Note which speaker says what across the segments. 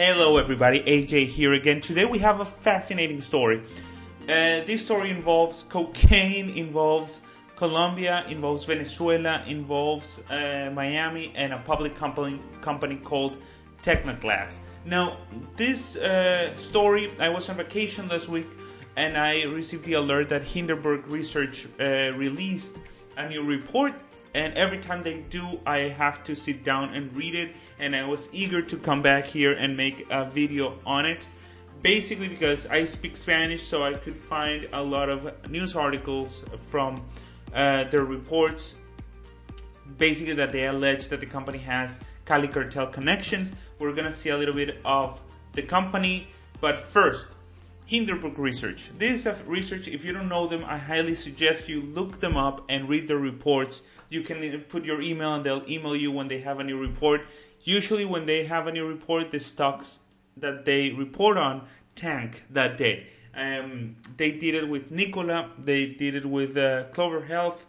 Speaker 1: Hello, everybody. AJ here again. Today we have a fascinating story. Uh, this story involves cocaine, involves Colombia, involves Venezuela, involves uh, Miami, and a public company company called Tecnoglass. Now, this uh, story, I was on vacation last week, and I received the alert that Hindenburg Research uh, released a new report and every time they do i have to sit down and read it. And i was eager to come back here and make a video on it. Basically because i speak spanish so i could find a lot of news articles from uh, their reports. Basically that they allege that the company has cali cartel connections. We're gonna see a little bit of the company. But first Hindenburg Research. This is research, if you don't know them, I highly suggest you look them up and read their reports. You can put your email and they'll email you when they have a new report. Usually, when they have a new report, the stocks that they report on tank that day. Um, they did it with Nikola, they did it with uh, Clover Health,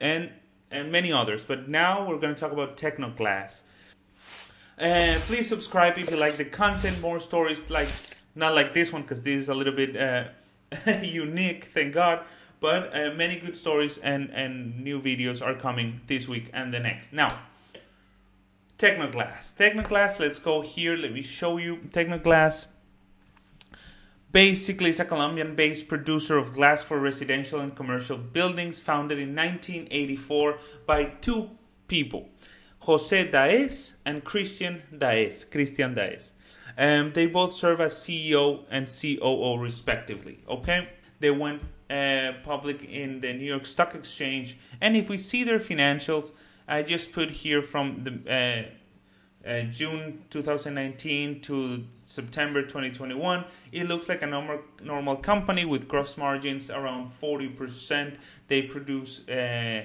Speaker 1: and, and many others. But now we're going to talk about Tecnoglass. Uh, please subscribe if you like the content, more stories like not like this one because this is a little bit uh, unique, thank God. But uh, many good stories and, and new videos are coming this week and the next. Now, Tecnoglass. Tecnoglass, let's go here. Let me show you. Tecnoglass basically is a Colombian based producer of glass for residential and commercial buildings, founded in 1984 by two people, Jose Daes and Christian Daes. Christian Daes. Um, they both serve as CEO and COO respectively. Okay, they went uh, public in the New York Stock Exchange, and if we see their financials, I just put here from the uh, uh, June 2019 to September 2021, it looks like a normal normal company with gross margins around 40%. They produce uh,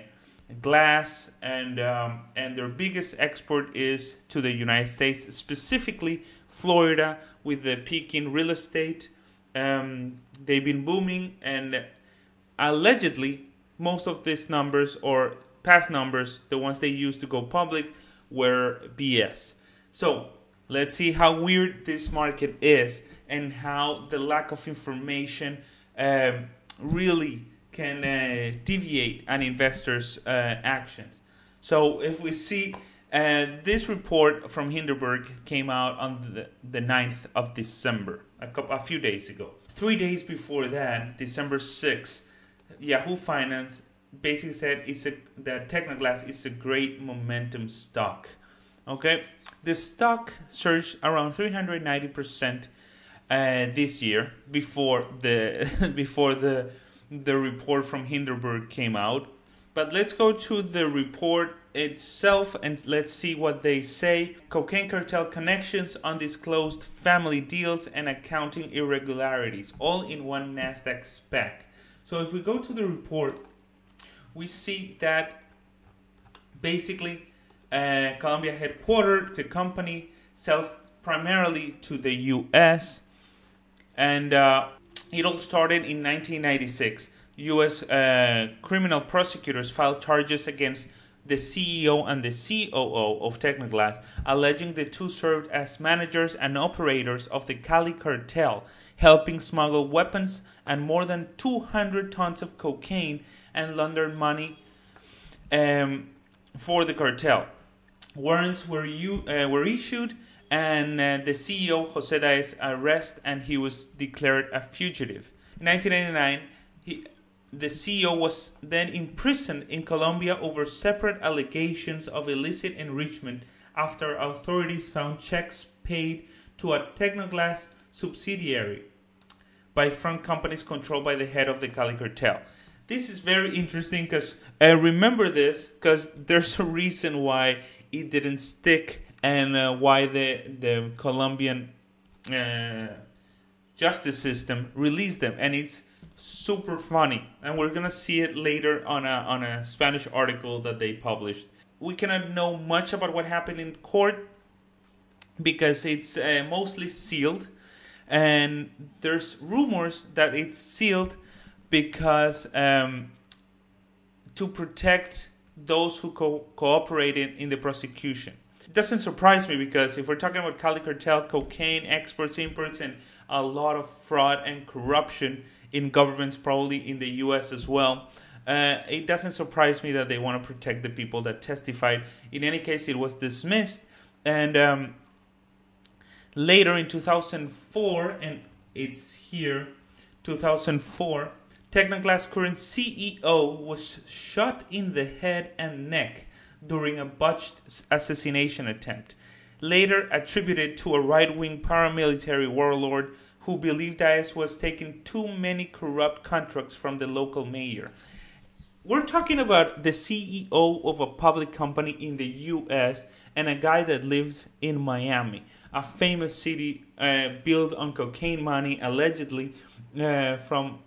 Speaker 1: glass, and um, and their biggest export is to the United States, specifically Florida, with the peak in real estate. Um, they've been booming, and allegedly, most of these numbers or past numbers, the ones they used to go public, were BS. So let's see how weird this market is and how the lack of information um, really can uh, deviate an investor's uh, actions. So if we see uh, this report from Hindenburg came out on the, the 9th of December, a, couple, a few days ago. Three days before that, December 6th, Yahoo Finance basically said it's a, that Tecnoglass is a great momentum stock. Okay, the stock surged around 390% uh, this year before the before the the report from Hindenburg came out. But let's go to the report itself and let's see what they say. Cocaine cartel connections, undisclosed family deals, and accounting irregularities, all in one NASDAQ SPAC. So if we go to the report, we see that basically uh, Colombia headquartered, the company sells primarily to the US, and uh, it all started in 1996. U.S. Uh, criminal prosecutors filed charges against the CEO and the COO of Tecnoglass, alleging the two served as managers and operators of the Cali cartel, helping smuggle weapons and more than 200 tons of cocaine and launder money um, for the cartel. Warrants were, u- uh, were issued, and uh, the CEO, Jose Daes, arrested, and he was declared a fugitive. In 1999, he the CEO was then imprisoned in Colombia over separate allegations of illicit enrichment after authorities found checks paid to a Tecnoglass subsidiary by front companies controlled by the head of the Cali cartel. This is very interesting because I remember this because there's a reason why it didn't stick and uh, why the the Colombian uh, justice system released them, and it's super funny, and we're gonna see it later on a on a Spanish article that they published. We cannot know much about what happened in court because it's uh, mostly sealed, and there's rumors that it's sealed because um, to protect those who co- cooperated in the prosecution. It doesn't surprise me because if we're talking about Cali cartel, cocaine exports, imports, and a lot of fraud and corruption in governments, probably in the U.S. as well. Uh, it doesn't surprise me that they want to protect the people that testified. In any case, it was dismissed, and um, later in 2004, and it's here, 2004, Tecnoglass current CEO was shot in the head and neck during a botched assassination attempt, later attributed to a right wing paramilitary warlord who believed Daes was taking too many corrupt contracts from the local mayor. We're talking about the CEO of a public company in the US and a guy that lives in Miami, a famous city uh, built on cocaine money, allegedly uh, from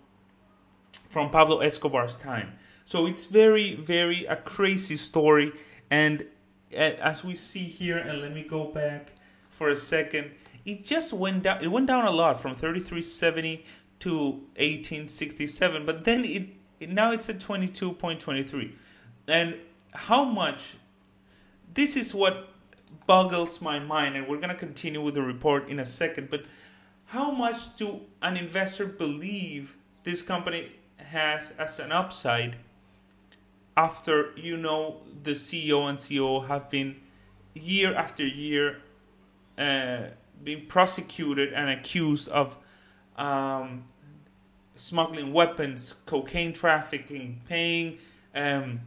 Speaker 1: from Pablo Escobar's time. So it's very, very a crazy story. And uh, as we see here, and let me go back for a second, it just went down. It went down a lot from 3370 to 1867, but then it, it now it's at 22.23. And how much? This is what boggles my mind, and we're gonna continue with the report in a second. But how much do an investor believe this company has as an upside after you know the CEO and CEO have been year after year uh, being prosecuted and accused of um, smuggling weapons, cocaine trafficking, paying, um,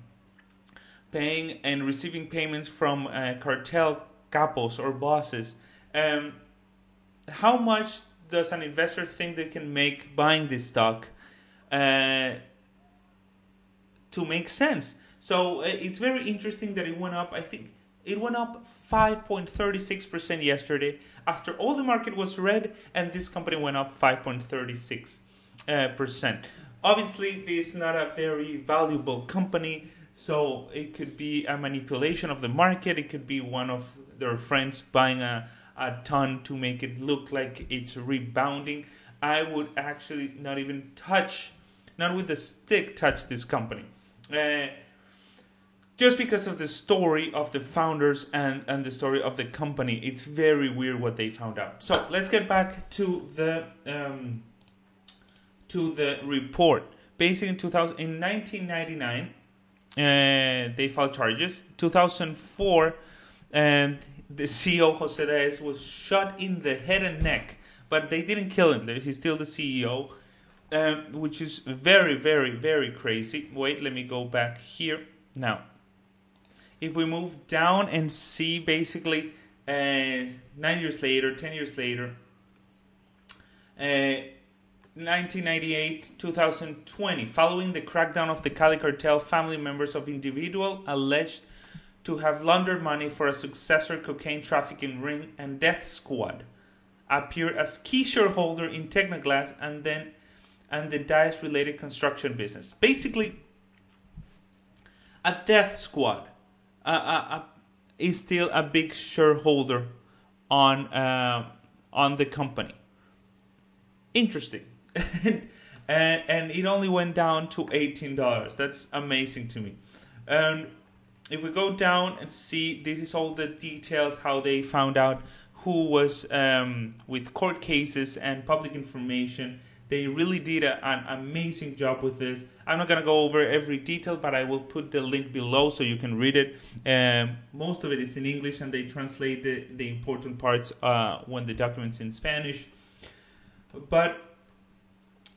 Speaker 1: paying and receiving payments from uh, cartel capos or bosses. Um, how much does an investor think they can make buying this stock? Uh, to make sense. So uh, it's very interesting that it went up. I think it went up 5.36% yesterday after all the market was red, and this company went up 5.36%. Uh. Obviously, this is not a very valuable company, so it could be a manipulation of the market. It could be one of their friends buying a, a ton to make it look like it's rebounding. I would actually not even touch, not with a stick, touch this company. Uh, just because of the story of the founders and, and the story of the company, it's very weird what they found out. So let's get back to the um, to the report. Basically, in 2000, in 1999, uh, they filed charges. 2004, and the CEO Jose Daes was shot in the head and neck, but they didn't kill him. He's still the CEO, um, which is very, very, very crazy. Wait, let me go back here now if we move down and see basically uh, nine years later, ten years later, uh, 1998 2020, following the crackdown of the Cali cartel, family members of individual alleged to have laundered money for a successor cocaine trafficking ring and death squad appeared as key shareholder in Tecnoglass and then and the Daes related construction business. Basically, a death squad uh, uh, is still a big shareholder on uh, on the company. Interesting, and and it only went down to eighteen dollars. That's amazing to me. And if we go down and see, this is all the details how they found out who was um, with court cases and public information they really did a, an amazing job with this. I'm not to go over every detail, but I will put the link below so you can read it. Um, most of it is in English, and they translate the, the important parts uh, when the document's in Spanish. But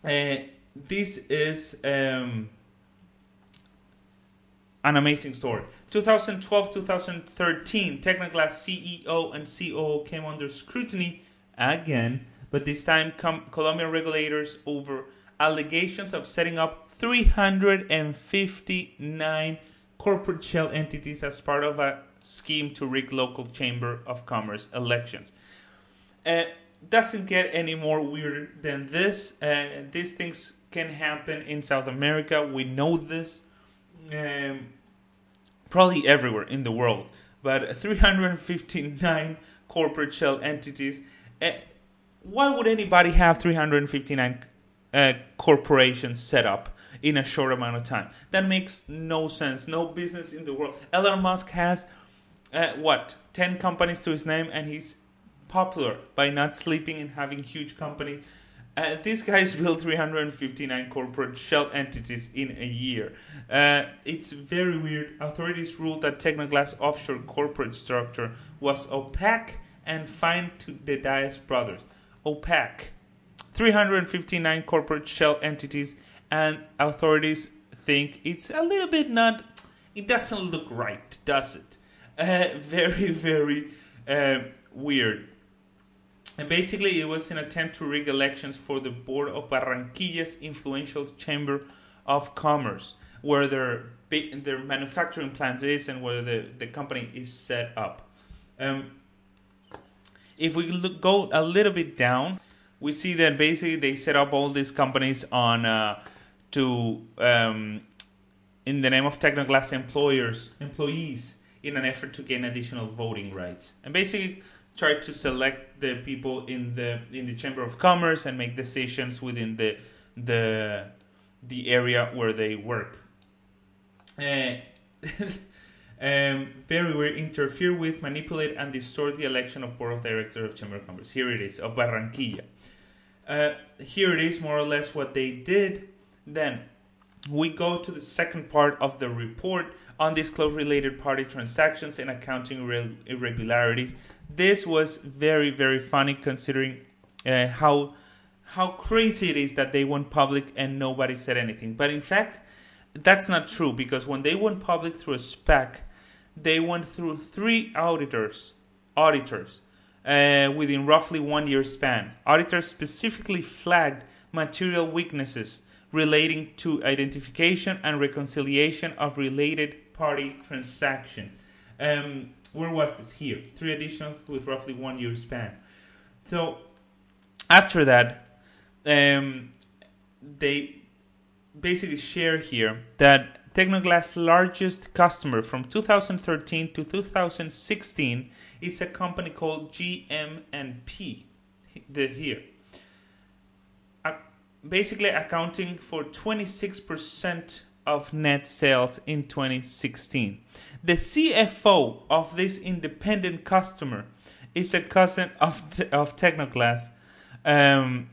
Speaker 1: uh, this is um, an amazing story. 2012 2013, Tecnoglass CEO and COO came under scrutiny again but this time com- Colombian regulators over allegations of setting up 359 corporate shell entities as part of a scheme to rig local chamber of commerce elections. Uh, doesn't get any more weird than this. Uh, these things can happen in South America. We know this. Um, probably everywhere in the world. But 359 corporate shell entities. Uh, why would anybody have 359 uh, corporations set up in a short amount of time? That makes no sense. No business in the world. Elon Musk has uh, what 10 companies to his name, and he's popular by not sleeping and having huge companies. Uh, these guys built 359 corporate shell entities in a year. Uh, it's very weird. Authorities ruled that Tecnoglass offshore corporate structure was opaque and fine to the Daes brothers. Opaque. 359 corporate shell entities, and authorities think it's a little bit not. It doesn't look right, does it? Uh, very, very uh, weird. And basically, it was an attempt to rig elections for the board of Barranquilla's influential chamber of commerce, where their their manufacturing plant is and where the, the company is set up. Um, if we look, go a little bit down, we see that basically they set up all these companies on uh, to um, in the name of Tecnoglass employers employees in an effort to gain additional voting rights and basically try to select the people in the in the chamber of commerce and make decisions within the the the area where they work. Uh, um, very weird interfere with, manipulate, and distort the election of board of directors of Chamber of Commerce. Here it is of Barranquilla. Uh, here it is more or less what they did. Then we go to the second part of the report on undisclosed related party transactions and accounting irregularities. This was very very funny considering uh, how how crazy it is that they went public and nobody said anything. But in fact, that's not true because when they went public through a SPAC, they went through three auditors, auditors, uh, within roughly one year span. Auditors specifically flagged material weaknesses relating to identification and reconciliation of related party transaction. Um, where was this? Here, three editions with roughly one year span. So after that, um, they basically share here that Tecnoglass' largest customer from 2013 to 2016 is a company called GM&P. The here, basically accounting for 26% of net sales in 2016. The CFO of this independent customer is a cousin of of Tecnoglass um,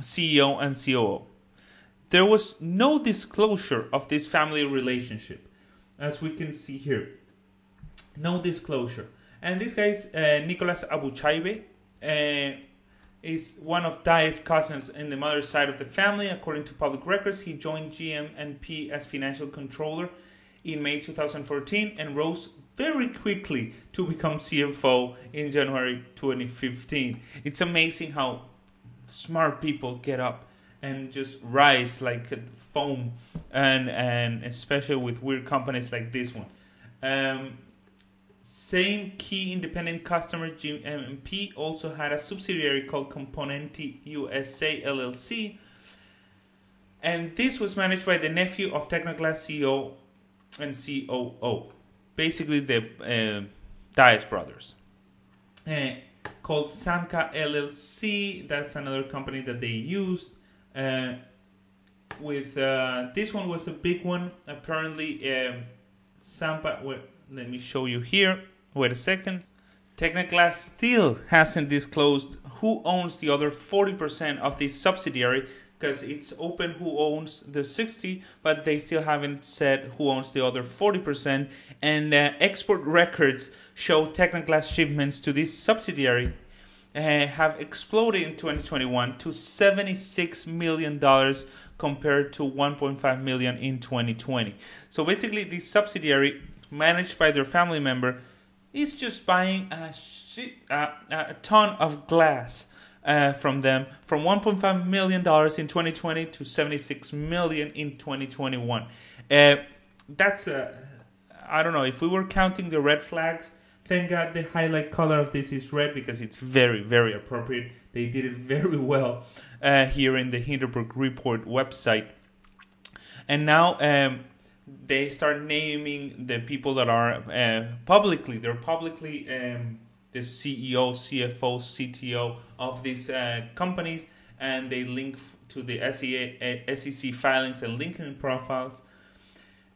Speaker 1: CEO and COO there was no disclosure of this family relationship, as we can see here. No disclosure. And this guy is uh, Nicolas Abuchaibe, uh, is one of Daes' cousins in the mother's side of the family. According to public records, he joined GM&P as financial controller in May 2014 and rose very quickly to become CFO in January 2015. It's amazing how smart people get up and just rise like foam, and and especially with weird companies like this one. Um, same key independent customer GM&P also had a subsidiary called Componenti USA LLC, and this was managed by the nephew of Tecnoglass CEO and COO, basically the uh, Daes brothers. Uh, called Samca LLC. That's another company that they used. Uh, with uh, this one was a big one. Apparently, um, Sampa. Well, let me show you here. Wait a second. Tecnoglass still hasn't disclosed who owns the other 40% of this subsidiary because it's open who owns the 60 but they still haven't said who owns the other 40% and uh, export records show Tecnoglass shipments to this subsidiary uh, have exploded in 2021 to 76 million dollars compared to 1.5 million in 2020. So basically, this subsidiary managed by their family member is just buying a shit, uh, a ton of glass uh, from them from 1.5 million dollars in 2020 to 76 million in 2021. Uh, that's a I don't know if we were counting the red flags Thank God the highlight color of this is red because it's very, very appropriate. They did it very well uh, here in the Hindenburg Report website. And now um, they start naming the people that are uh, publicly, they're publicly um, the CEO, CFO, CTO of these uh, companies, and they link to the SEC filings and LinkedIn profiles.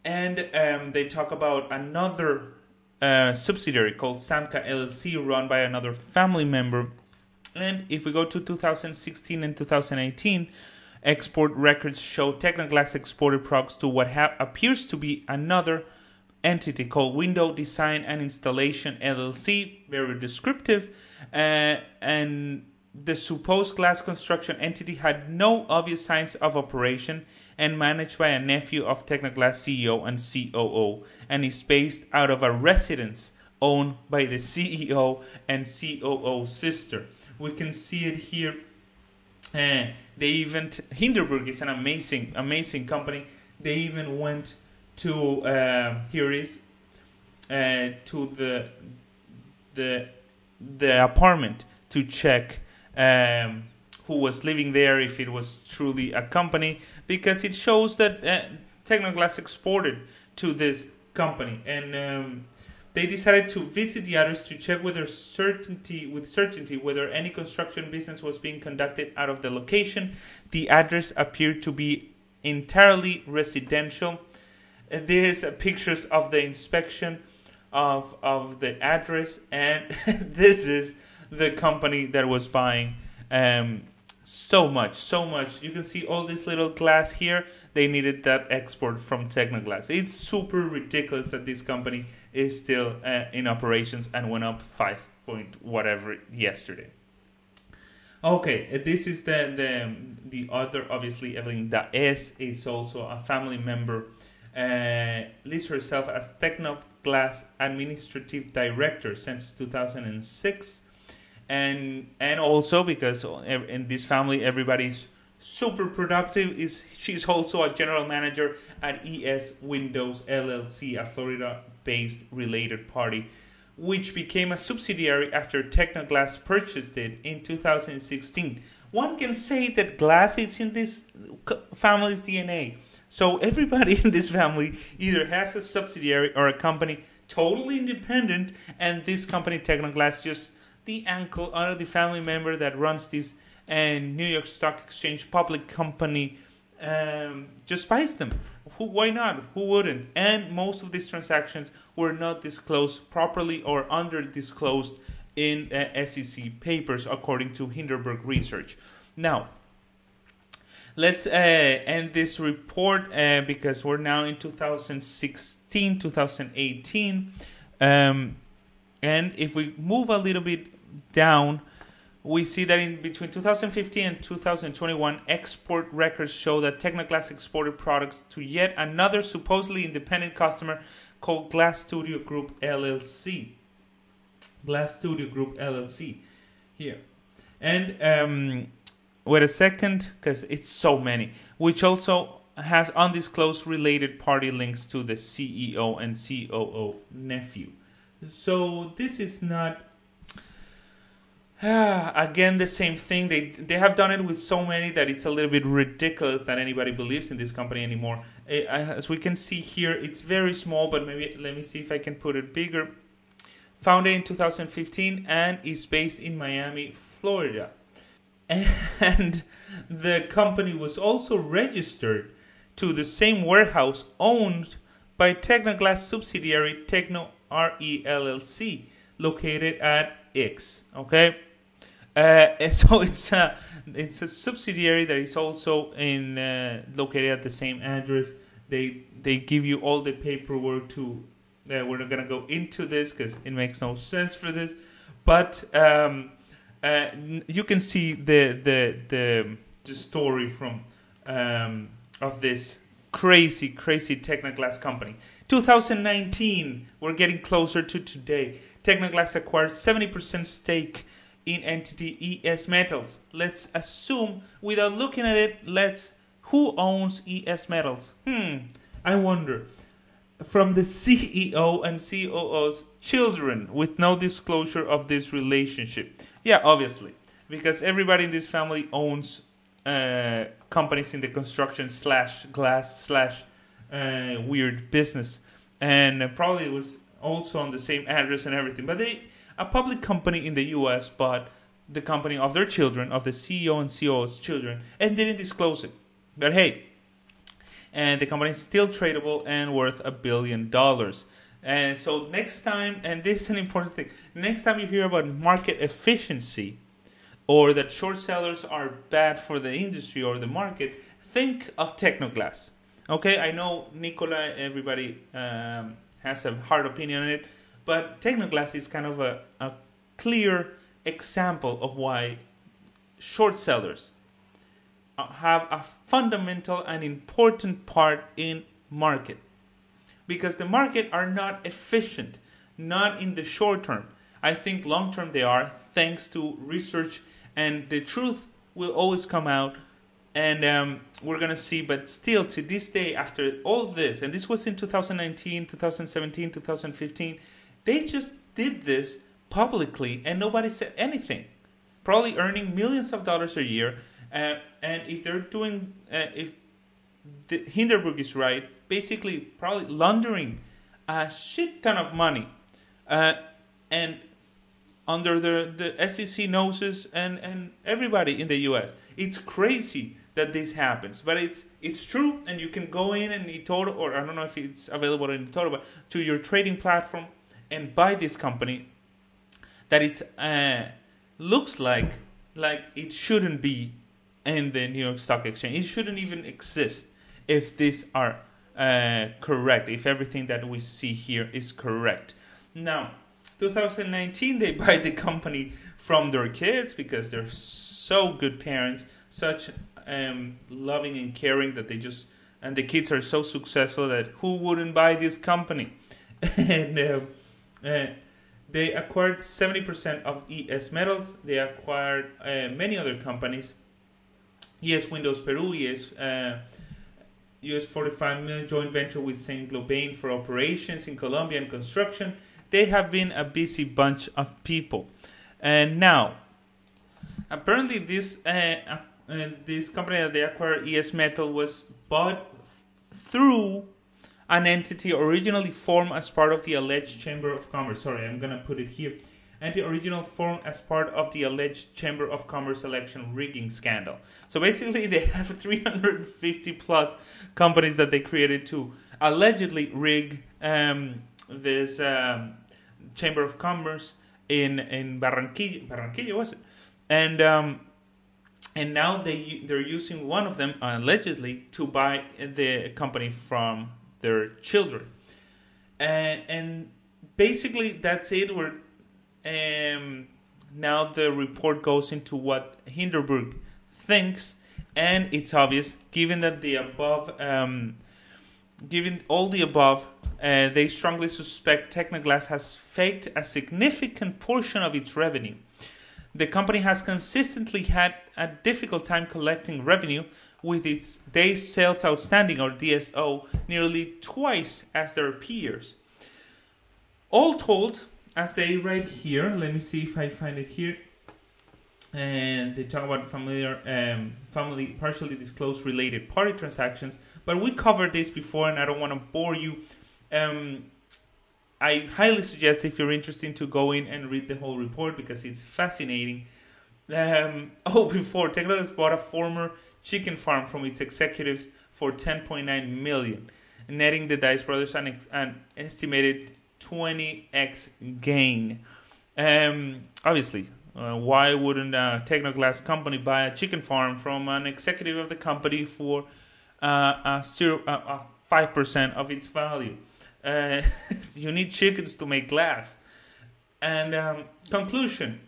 Speaker 1: And um, they talk about another uh, subsidiary called Samca LLC, run by another family member. And if we go to 2016 and 2018, export records show Tecnoglass exported products to what ha- appears to be another entity called Window Design and Installation LLC, very descriptive, uh, and the supposed glass construction entity had no obvious signs of operation and managed by a nephew of Tecnoglass CEO and COO, and is based out of a residence owned by the CEO and COO sister. We can see it here. Uh, they even Hindenburg is an amazing, amazing company. They even went to uh, here is uh, to the the the apartment to check um, who was living there, if it was truly a company, because it shows that uh, Tecnoglass exported to this company, and um, they decided to visit the address to check whether certainty with certainty whether any construction business was being conducted out of the location. The address appeared to be entirely residential. These are pictures of the inspection of of the address, and this is the company that was buying um, so much, so much. You can see all this little glass here. They needed that export from Tecnoglass. It's super ridiculous that this company is still uh, in operations and went up five point whatever yesterday. Okay, uh, this is the the the other. Obviously, Evelyn Daes is also a family member. Uh, lists herself as Tecnoglass Administrative Director since 2006 and and also because in this family everybody's super productive is she's also a general manager at ES Windows LLC, a Florida-based related party, which became a subsidiary after Tecnoglass purchased it in 2016. One can say that glass is in this family's DNA. So everybody in this family either has a subsidiary or a company totally independent, and this company Tecnoglass just the uncle or the family member that runs this and New York Stock Exchange public company um, just buys them. Who, why not? Who wouldn't? And most of these transactions were not disclosed properly or under disclosed in uh, SEC papers, according to Hindenburg Research. Now, let's uh, end this report uh, because we're now in 2016, 2018. Um, and if we move a little bit down, we see that in between 2015 and 2021, export records show that Tecnoglass exported products to yet another supposedly independent customer called Glass Studio Group LLC. Glass Studio Group LLC. Here. And um, wait a second, because it's so many, which also has undisclosed related party links to the CEO and COO nephew. So this is not again the same thing. They they have done it with so many that it's a little bit ridiculous that anybody believes in this company anymore. As we can see here it's very small but maybe let me see if i can put it bigger. Founded in 2015 and is based in miami florida. And the company was also registered to the same warehouse owned by Tecnoglass subsidiary Tecno RE LLC located at X. Okay, uh, so it's a it's a subsidiary that is also in uh, located at the same address. They they give you all the paperwork to. Uh, we're not gonna go into this because it makes no sense for this, but um, uh, you can see the the the the story from um, of this crazy crazy Tecnoglass company. 2019, we're getting closer to today. Tecnoglass acquired 70% stake in entity ES Metals. Let's assume, without looking at it, let's who owns ES Metals? Hmm, I wonder. From the CEO and COO's children, with no disclosure of this relationship. Yeah, obviously, because everybody in this family owns uh, companies in the construction slash glass slash uh, weird business, and probably it was also on the same address and everything. But they a public company in the US bought the company of their children, of the CEO and COO's children, and didn't disclose it. But hey, and the company is still tradable and worth a billion dollars. And so next time, and this is an important thing, next time you hear about market efficiency or that short sellers are bad for the industry or the market, think of Tecnoglass. Okay, I know Nikola, everybody um, has a hard opinion on it, but Tecnoglass is kind of a, a clear example of why short sellers have a fundamental and important part in market. Because the market are not efficient not in the short term. I think long term they are thanks to research and the truth will always come out and um, we're gonna see but still to this day after all this and this was in 2019 2017 2015 they just did this publicly and nobody said anything probably earning millions of dollars a year uh, and if they're doing, uh, if the Hindenburg is right, basically probably laundering a shit ton of money, uh, and under the the SEC noses and and everybody in the U.S. It's crazy that this happens, but it's it's true, and you can go in and eToro, or I don't know if it's available in eToro, but to your trading platform and buy this company that it uh, looks like like it shouldn't be in the New York Stock Exchange. It shouldn't even exist if these are uh, correct, if everything that we see here is correct. Now, 2019, they buy the company from their kids because they're so good parents, such um, loving and caring that they just, and the kids are so successful that who wouldn't buy this company? and uh, uh, they acquired 70% of ES Metals. They acquired uh, many other companies ES Windows Peru, ES, uh, US 45 million joint venture with Saint Gobain for operations in Colombia and construction. They have been a busy bunch of people. And now, apparently, this uh, uh, this company that they acquired, ES Metal, was bought through an entity originally formed as part of the alleged Chamber of Commerce. Sorry, I'm gonna put it here and the original form as part of the alleged Chamber of Commerce election rigging scandal. So basically, they have 350 plus companies that they created to allegedly rig um, this um, Chamber of Commerce in in Barranquilla. Barranquilla was it? And um, and now they they're using one of them allegedly to buy the company from their children. And, and basically, that's it. Um, now the report goes into what Hindenburg thinks, and it's obvious, given that the above, um, given all the above, uh, they strongly suspect Tecnoglass has faked a significant portion of its revenue. The company has consistently had a difficult time collecting revenue, with its days sales outstanding or DSO nearly twice as their peers. All told, as they write here, let me see if I find it here. And they talk about familiar, um, family partially disclosed related party transactions. But we covered this before, and I don't want to bore you. Um, I highly suggest if you're interested to go in and read the whole report because it's fascinating. Um, oh, before Tecnoglass bought a former chicken farm from its executives for 10.9 million, netting the Daes brothers an, an estimated 20x gain. Um, obviously, uh, why wouldn't a Tecnoglass company buy a chicken farm from an executive of the company for uh, a zero, uh, five percent of its value? Uh, you need chickens to make glass. And um, conclusion: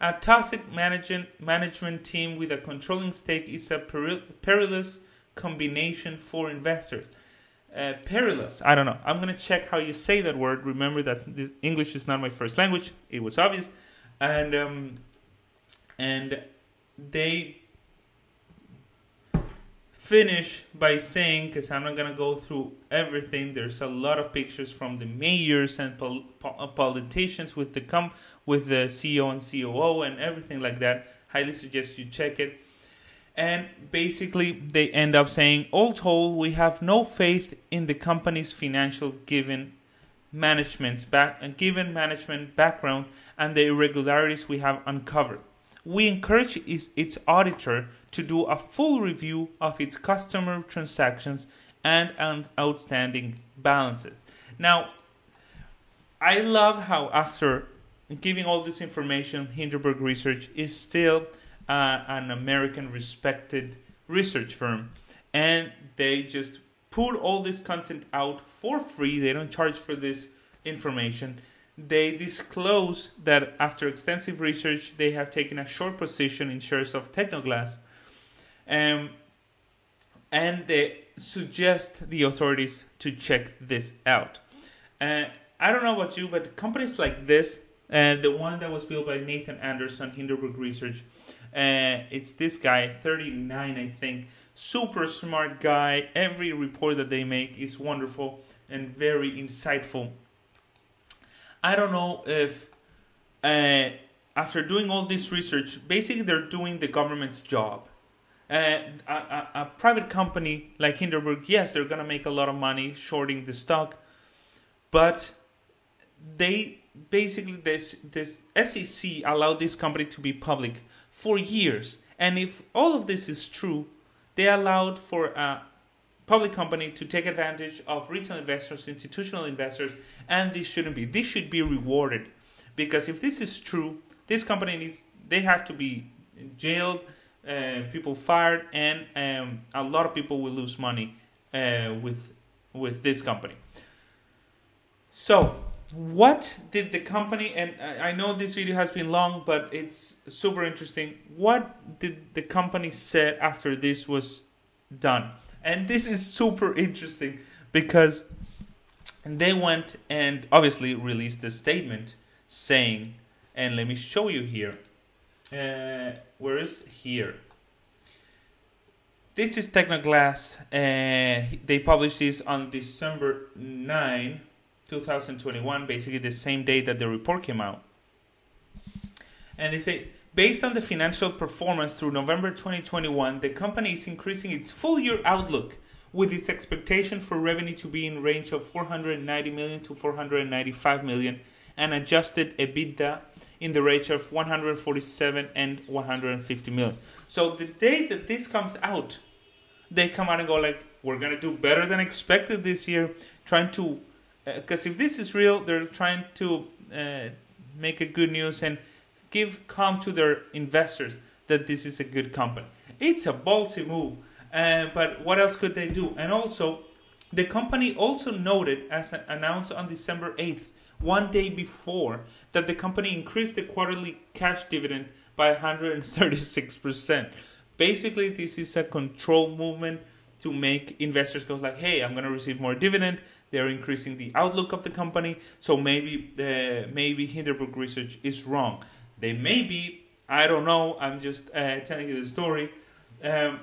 Speaker 1: A toxic management team with a controlling stake is a perilous combination for investors uh, perilous. I don't know. I'm gonna check how you say that word. Remember that English is not my first language. It was obvious, and um, and they finish by saying, because I'm not gonna go through everything. There's a lot of pictures from the mayors and pol- uh, politicians with the com- with the CEO and COO and everything like that. Highly suggest you check it. And basically, they end up saying, all told, we have no faith in the company's financial given management's back and given management background and the irregularities we have uncovered. We encourage its auditor to do a full review of its customer transactions and, and outstanding balances. Now, I love how after giving all this information, Hindenburg Research is still uh, an American respected research firm, and they just put all this content out for free. They don't charge for this information. They disclose that after extensive research, they have taken a short position in shares of Tecnoglass, um, and they suggest the authorities to check this out. Uh, I don't know about you, but companies like this, uh, the one that was built by Nathan Anderson, Hindenburg Research, uh, it's this guy, 39, I think. Super smart guy. Every report that they make is wonderful and very insightful. I don't know if uh, after doing all this research, basically they're doing the government's job. Uh, a, a, private company like Hindenburg, yes, they're gonna make a lot of money shorting the stock, but they basically this this SEC allowed this company to be public for years, and if all of this is true, they allowed for a public company to take advantage of retail investors, institutional investors, and this shouldn't be. This should be rewarded because if this is true, this company needs they have to be jailed, uh, people fired, and um, a lot of people will lose money uh, with with this company. So, what did the company? And I know this video has been long, but it's super interesting. What did the company said after this was done? And this is super interesting because they went and obviously released a statement saying, and let me show you here. Uh, where is here? This is Tecnoglass. Uh, they published this on December 9, 2021, basically the same day that the report came out. And they say Based on the financial performance through November 2021, the company is increasing its full year outlook with its expectation for revenue to be in range of 490 million to 495 million and adjusted EBITDA in the range of 147 and 150 million. So the day that this comes out, they come out and go like, "We're gonna do better than expected this year," trying to, because uh, if this is real, they're trying to uh, make a good news and give calm to their investors that this is a good company. It's a ballsy move, uh, but what else could they do? And also, the company also noted, as announced on December 8th, one day before, that the company increased the quarterly cash dividend by 136%. Basically, this is a control movement to make investors go like, "Hey, I'm going to receive more dividend." They're increasing the outlook of the company, so maybe the maybe Hindenburg Research is wrong. They may be. I don't know. I'm just uh, telling you the story. Um,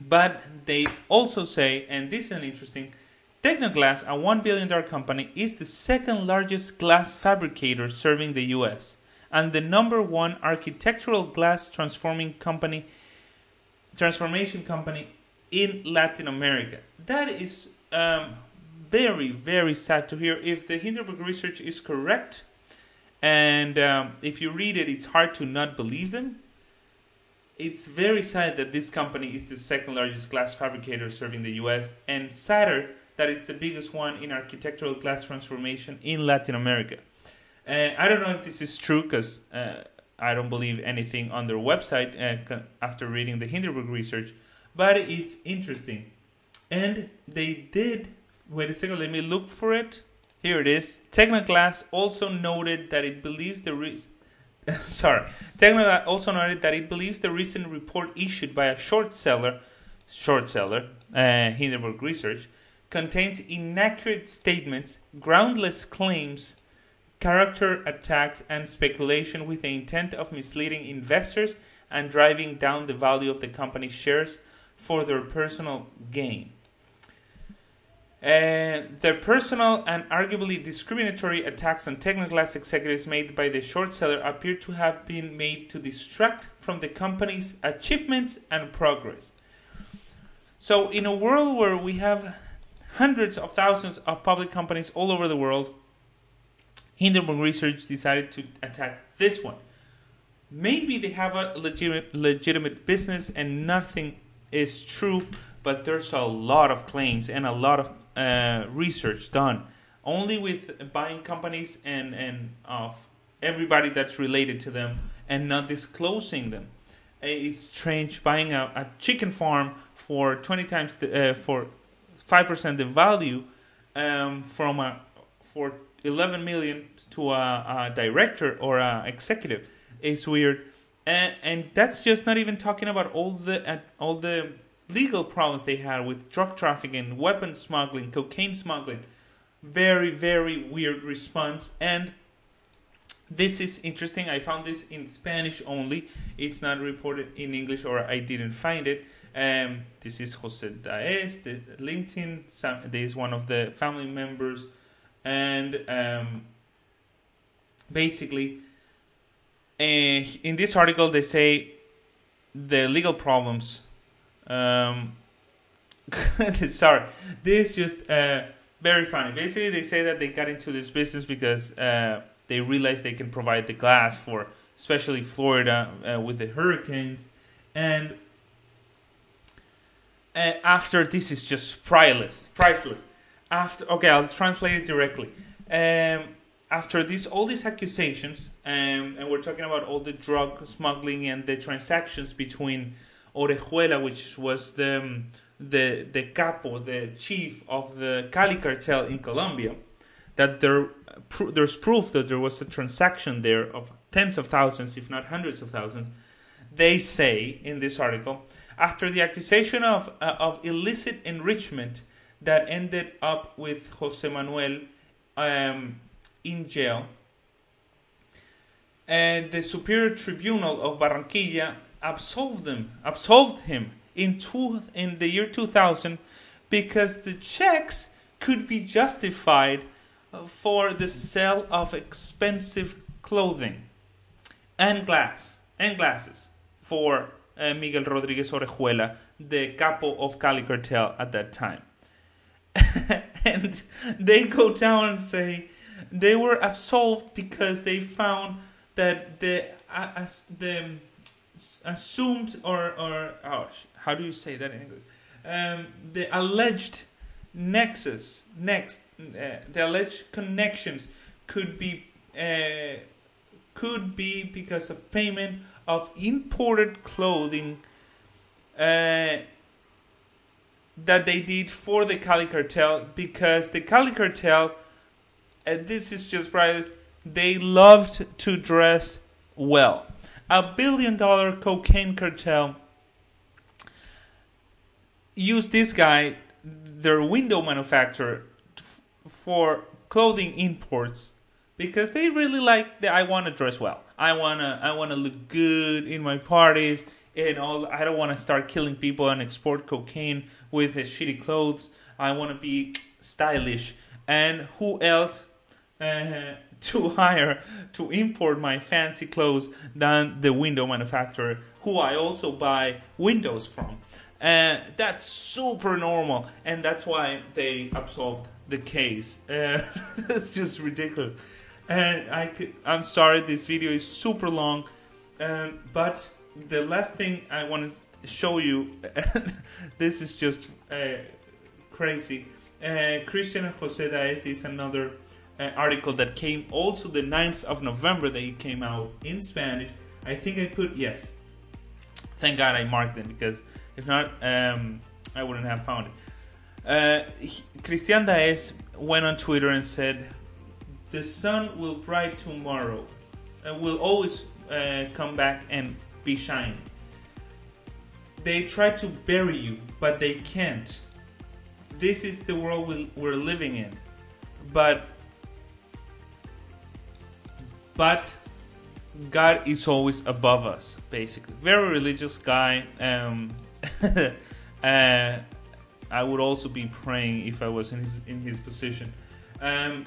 Speaker 1: but they also say, and this is an interesting, Tecnoglass, a $1 billion company, is the second largest glass fabricator serving the US and the number one architectural glass transforming company transformation company in Latin America. That is um, very, very sad to hear. If the Hindenburg research is correct, and um, if you read it, it's hard to not believe them. It's very sad that this company is the second largest glass fabricator serving the US, and sadder that it's the biggest one in architectural glass transformation in Latin America. Uh, I don't know if this is true because uh, I don't believe anything on their website uh, after reading the Hindenburg research, but it's interesting. And they did, wait a second, let me look for it. Here it is. Tecnoglass also noted that it believes the re- sorry. Tecnoglass also noted that it believes the recent report issued by a short seller, short seller, uh, Hindenburg Research, contains inaccurate statements, groundless claims, character attacks, and speculation with the intent of misleading investors and driving down the value of the company's shares for their personal gain. Uh, the personal and arguably discriminatory attacks on Tecnoglass executives made by the short seller appear to have been made to distract from the company's achievements and progress. So, in a world where we have hundreds of thousands of public companies all over the world, Hindenburg Research decided to attack this one. Maybe they have a legitimate, legitimate business and nothing is true, but there's a lot of claims and a lot of uh, research done only with buying companies and and of everybody that's related to them and not disclosing them. It's strange buying a, a chicken farm for 20 times the, uh, for 5% the value um, from a for 11 million to a, a director or a executive. It's weird. And and that's just not even talking about all the uh, all the legal problems they had with drug trafficking weapon smuggling cocaine smuggling. Very very weird response. And this is interesting. I found this in spanish only. It's not reported in english or i didn't find it um, this is Jose Daes, the LinkedIn. Some, is one of the family members, and um, basically, uh, in this article, they say the legal problems. Um, sorry, this is just uh, very funny. Basically, they say that they got into this business because uh, they realized they can provide the glass for, especially Florida uh, with the hurricanes, and uh, after this is just priceless, priceless. After okay, I'll translate it directly. Um, after this, all these accusations, um, and we're talking about all the drug smuggling and the transactions between Orejuela, which was the um, the the capo, the chief of the Cali cartel in Colombia, that there there's proof that there was a transaction there of tens of thousands, if not hundreds of thousands. They say in this article after the accusation of, uh, of illicit enrichment that ended up with Jose Manuel um, in jail. And the Superior Tribunal of Barranquilla absolved them, absolved him in two, in the year 2000 because the checks could be justified for the sale of expensive clothing and glass and glasses for uh, Miguel Rodriguez Orejuela, the capo of Cali Cartel at that time. and they go down and say they were absolved because they found that the uh, as the assumed or or oh, how do you say that in English? Um, the alleged nexus, next, uh, the alleged connections could be uh, could be because of payment of imported clothing uh, that they did for the Cali cartel because the Cali cartel, and this is just right, they loved to dress well. A billion dollar cocaine cartel used this guy, their window manufacturer, for clothing imports because they really like the I want to dress well. I wanna I wanna look good in my parties and all. I don't want to start killing people and export cocaine with his shitty clothes. I want to be stylish. And who else uh, to hire to import my fancy clothes than the window manufacturer, who I also buy windows from? And uh, that's super normal, and that's why they absolved the case. Uh, that's just ridiculous and I could, I'm sorry this video is super long um, but the last thing I want to show you this is just uh, crazy. Uh, Christian Jose Daes is another uh, article that came also the 9th of November that it came out in Spanish. I think I put yes. Thank God I marked them because if not um, I wouldn't have found it. Uh, Christian Daes went on Twitter and said the sun will bright tomorrow and will always uh, come back and be shining. They try to bury you, but they can't. This is the world we're living in. But but God is always above us, basically. Very religious guy. Um, uh, I would also be praying if I was in his in his position. Um,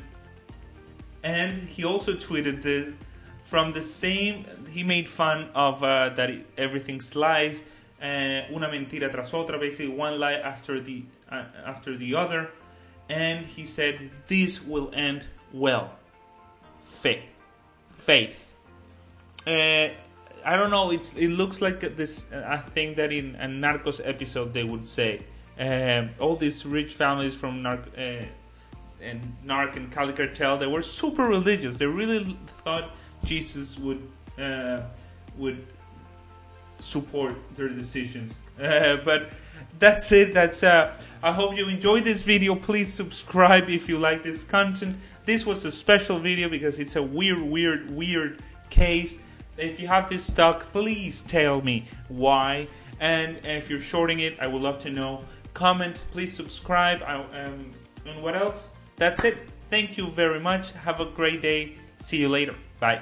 Speaker 1: and he also tweeted this from the same. He made fun of uh, that everything's lies, uh, una mentira tras otra, basically one lie after the uh, after the other, and he said this will end well. Faith, faith. Uh, I don't know. It's it looks like this. I think that in a Narcos episode they would say um, all these rich families from Narc- uh, and Narc and Cali Cartel that were super religious. They really thought Jesus would uh, would support their decisions. Uh, but that's it. That's uh, I hope you enjoyed this video. Please subscribe if you like this content. This was a special video because it's a weird, weird, weird case. If you have this stock, please tell me why. And if you're shorting it, I would love to know. Comment, please subscribe. I, um, and what else? That's it. Thank you very much. Have a great day. See you later. Bye.